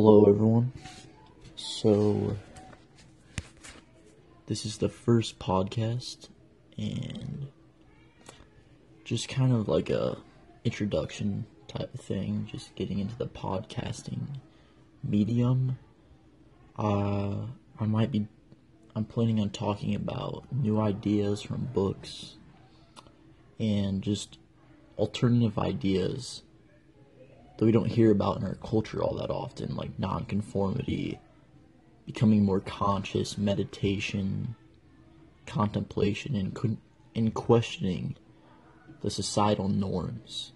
Hello, everyone. So, this is the first podcast, and just kind of like a introduction type of thing, just getting into the podcasting medium. Uh, I might be, I'm planning on talking about new ideas from books and just alternative ideas that we don't hear about in our culture all that often, like nonconformity, becoming more conscious, meditation, contemplation, and, and questioning the societal norms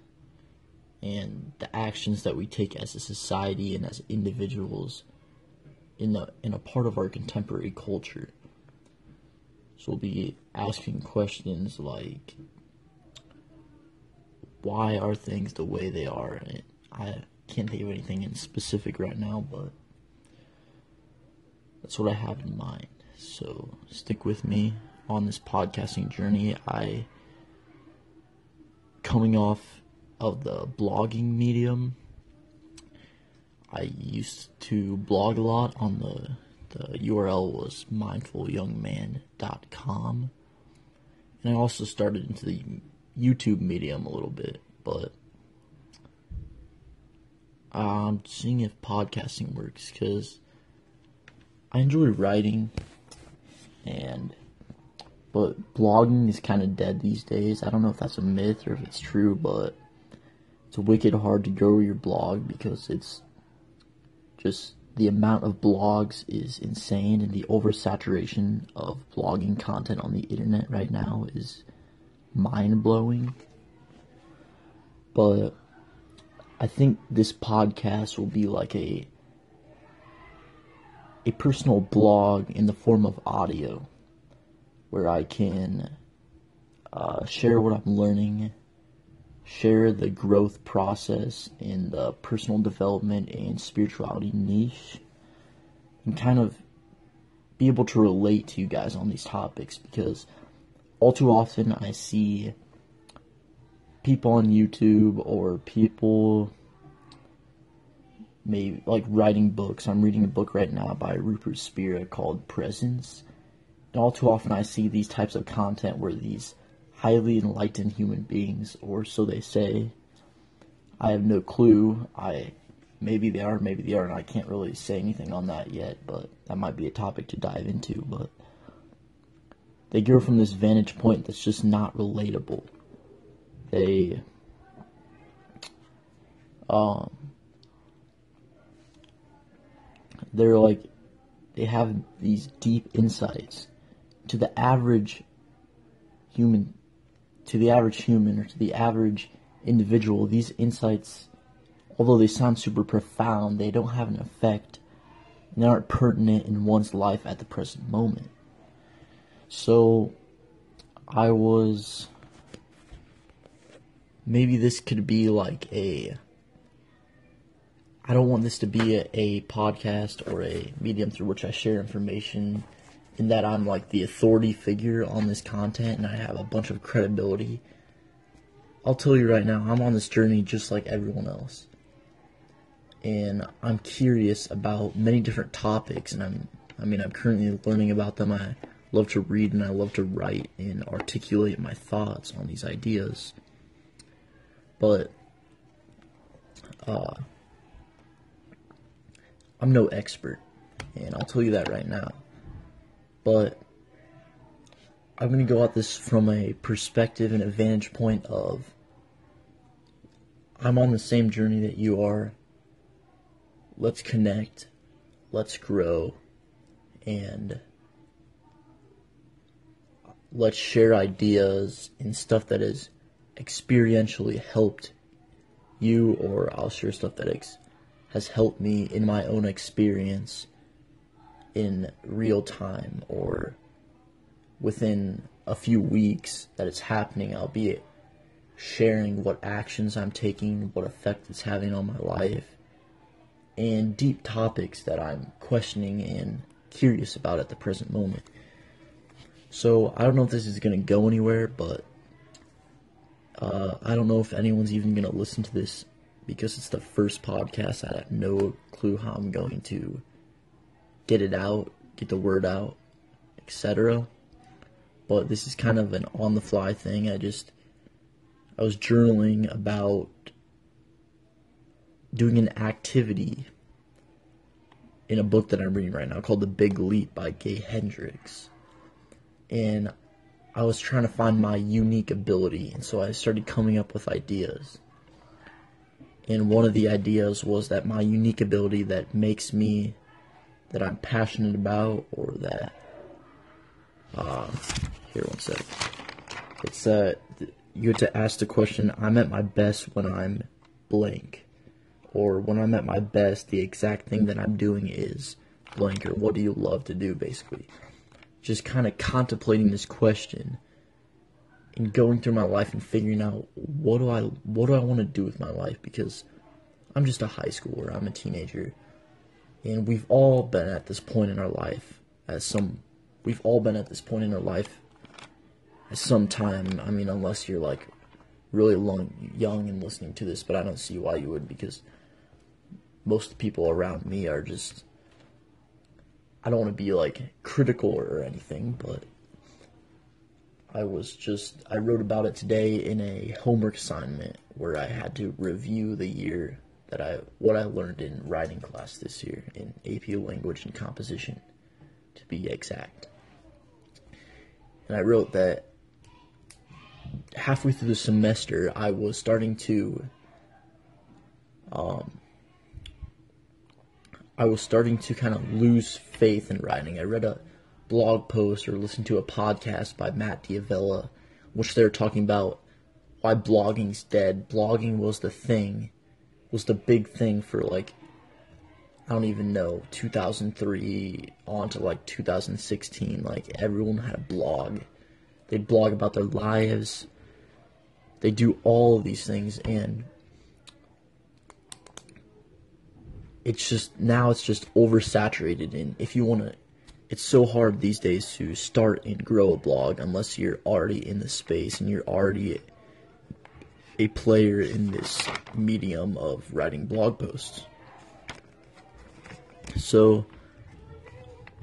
and the actions that we take as a society and as individuals in a, in a part of our contemporary culture. So we'll be asking questions like, why are things the way they are? And I can't think of anything in specific right now, but that's what I have in mind. So stick with me on this podcasting journey. I coming off of the blogging medium. I used to blog a lot on the the URL was mindfulyoungman.com. And I also started into the YouTube medium a little bit, but I'm seeing if podcasting works because I enjoy writing and but blogging is kind of dead these days. I don't know if that's a myth or if it's true, but it's wicked hard to grow your blog because it's just the amount of blogs is insane and the oversaturation of blogging content on the internet right now is mind blowing. But I think this podcast will be like a a personal blog in the form of audio where I can uh, share what I'm learning, share the growth process in the personal development and spirituality niche, and kind of be able to relate to you guys on these topics because all too often I see people on YouTube or people maybe like writing books. I'm reading a book right now by Rupert Spira called Presence. And all too often I see these types of content where these highly enlightened human beings, or so they say, I have no clue. I maybe they are, maybe they aren't. I can't really say anything on that yet, but that might be a topic to dive into. But they go from this vantage point that's just not relatable they um they're like they have these deep insights to the average human to the average human or to the average individual. These insights although they sound super profound they don't have an effect they aren't pertinent in one's life at the present moment. So i was maybe this could be like a I don't want this to be a, a, podcast or a medium through which I share information in that I'm like the authority figure on this content and I have a bunch of credibility. I'll tell you right now, I'm on this journey just like everyone else. And I'm curious about many different topics and I'm I mean I'm currently learning about them. I love to read and I love to write and articulate my thoughts on these ideas. But uh, I'm no expert, and I'll tell you that right now. But I'm going to go at this from a perspective and a vantage point of I'm on the same journey that you are. Let's connect, let's grow, and let's share ideas and stuff that is experientially helped you, or I'll share stuff that ex- has helped me in my own experience in real time or within a few weeks that it's happening, I'll be sharing what actions I'm taking, what effect it's having on my life, and deep topics that I'm questioning and curious about at the present moment. So I don't know if this is going to go anywhere, but uh, I don't know if anyone's even going to listen to this because it's the first podcast. I have no clue how I'm going to get it out, get the word out, etc. But this is kind of an on the fly thing. I just I was journaling about doing an activity in a book that I'm reading right now called The Big Leap by Gay Hendricks. And I was trying to find my unique ability, and so I started coming up with ideas. And one of the ideas was that my unique ability that makes me, that I'm passionate about, or that, uh, here one sec. It's, uh, you have to ask the question, I'm at my best when I'm blank. Or when I'm at my best, the exact thing that I'm doing is blank, or what do you love to do, basically just kind of contemplating this question and going through my life and figuring out what do I what do I want to do with my life because I'm just a high schooler, I'm a teenager. And we've all been at this point in our life as some we've all been at this point in our life at some time. I mean unless you're like really long, young and listening to this, but I don't see why you would because most people around me are just I don't want to be like critical or anything, but I was just I wrote about it today in a homework assignment where I had to review the year that I what I learned in writing class this year in AP language and composition to be exact. And I wrote that halfway through the semester I was starting to um I was starting to kind of lose faith in writing. I read a blog post or listened to a podcast by Matt D'Avella, which they were talking about why blogging's dead. Blogging was the thing, was the big thing for like, I don't even know, 2003 on to like 2016. Like everyone had a blog. They'd blog about their lives. They do all of these things and it's just now it's just oversaturated and if you want to it's so hard these days to start and grow a blog unless you're already in the space and you're already a player in this medium of writing blog posts. So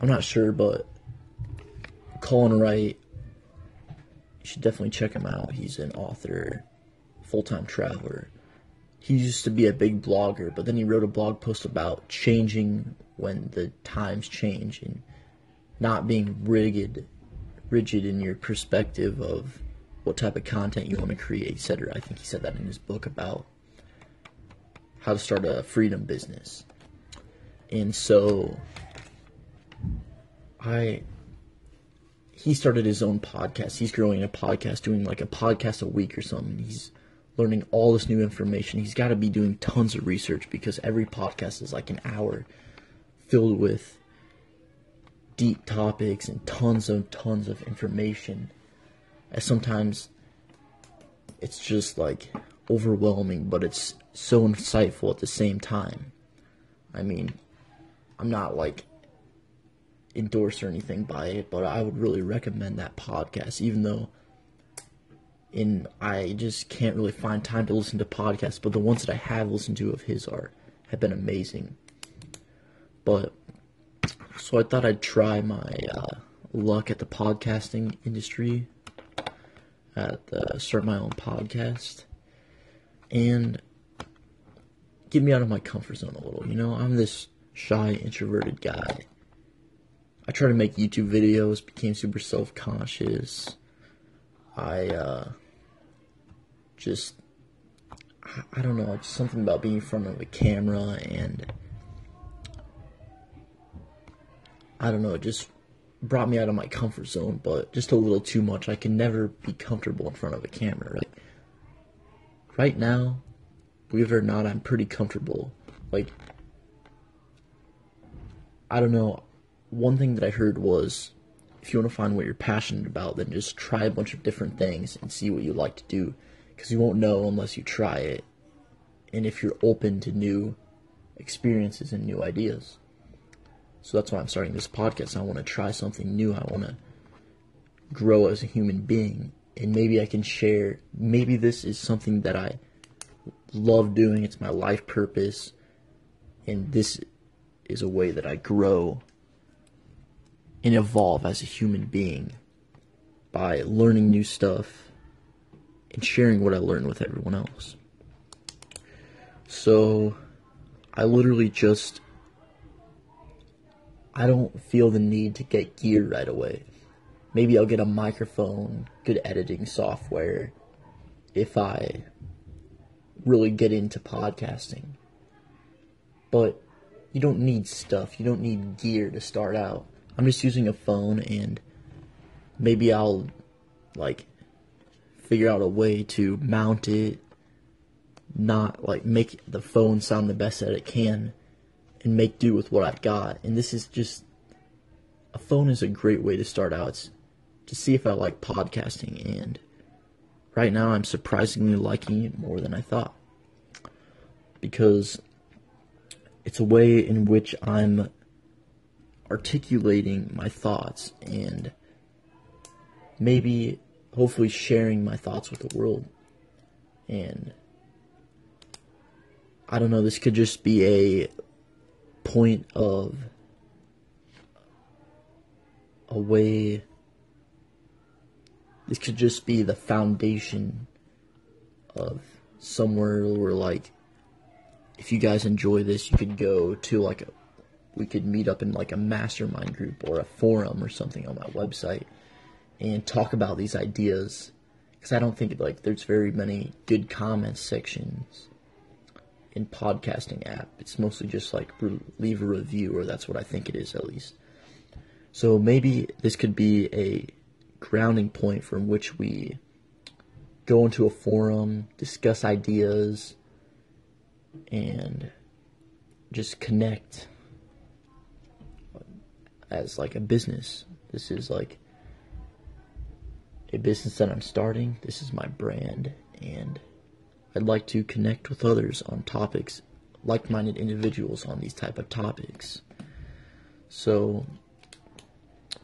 i'm not sure but colin wright you should definitely check him out. He's an author full-time traveler he used to be a big blogger, but then he wrote a blog post about changing when the times change and not being rigid rigid in your perspective of what type of content you want to create, etc. I think he said that in his book about how to start a freedom business. And so I he started his own podcast. He's growing a podcast, doing like a podcast a week or something. He's learning all this new information. He's got to be doing tons of research because every podcast is like an hour filled with deep topics and tons and tons of information. And sometimes it's just like overwhelming, but it's so insightful at the same time. I mean, I'm not like endorsed or anything by it, but I would really recommend that podcast, even though and I just can't really find time to listen to podcasts. But the ones that I have listened to of his are have been amazing. But so I thought I'd try my uh, luck at the podcasting industry, at the, start my own podcast, and get me out of my comfort zone a little. You know, I'm this shy, introverted guy. I try to make YouTube videos, became super self conscious I uh, just I don't know, just something about being in front of a camera and I don't know, it just brought me out of my comfort zone, but just a little too much. I can never be comfortable in front of a camera. Right now, believe it or not, I'm pretty comfortable. Like I don't know. One thing that I heard was if you want to find what you're passionate about, then just try a bunch of different things and see what you like to do. Because you won't know unless you try it. And if you're open to new experiences and new ideas. So that's why I'm starting this podcast. I want to try something new. I want to grow as a human being. And maybe I can share, maybe this is something that I love doing. It's my life purpose. And this is a way that I grow and evolve as a human being by learning new stuff and sharing what I learn with everyone else. So, I literally just I don't feel the need to get gear right away. Maybe I'll get a microphone, good editing software if I really get into podcasting. But you don't need stuff, you don't need gear to start out. I'm just using a phone and maybe I'll like figure out a way to mount it not like make the phone sound the best that it can and make do with what I've got. And this is just a phone is a great way to start out it's to see if I like podcasting and right now I'm surprisingly liking it more than I thought. Because it's a way in which I'm articulating my thoughts and maybe hopefully sharing my thoughts with the world. And I don't know, this could just be a point of a way this could just be the foundation of somewhere where like if you guys enjoy this you could go to like a we could meet up in like a mastermind group or a forum or something on my website and talk about these ideas because I don't think like there's very many good comments sections in podcasting app. It's mostly just like leave a review or that's what I think it is at least. So maybe this could be a grounding point from which we go into a forum, discuss ideas and just connect as like a business. This is like a business that I'm starting. This is my brand, and I'd like to connect with others on topics, like-minded individuals on these type of topics. So,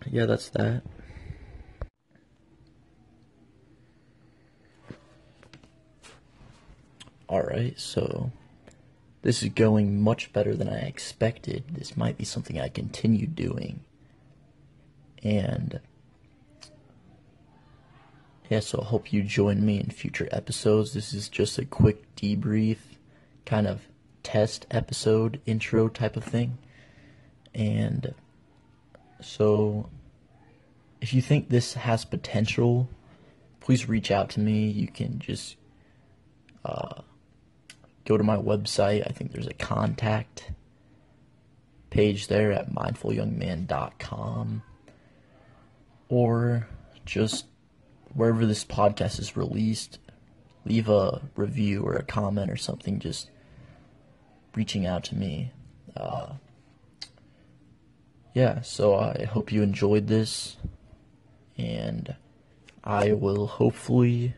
yeah, that's that. Alright, so this is going much better than I expected. This might be something I continue doing. And yeah, so I hope you join me in future episodes. This is just a quick debrief, kind of test episode, intro type of thing. And so if you think this has potential, please reach out to me. You can just uh, go to my website. I think there's a contact page there at mindfulyoungman.com or just wherever this podcast is released, leave a review or a comment or something just reaching out to me. Uh, yeah, so I hope you enjoyed this, and I will hopefully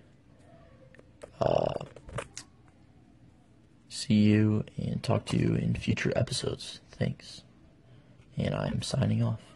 uh, see you and talk to you in future episodes. Thanks. And I'm signing off.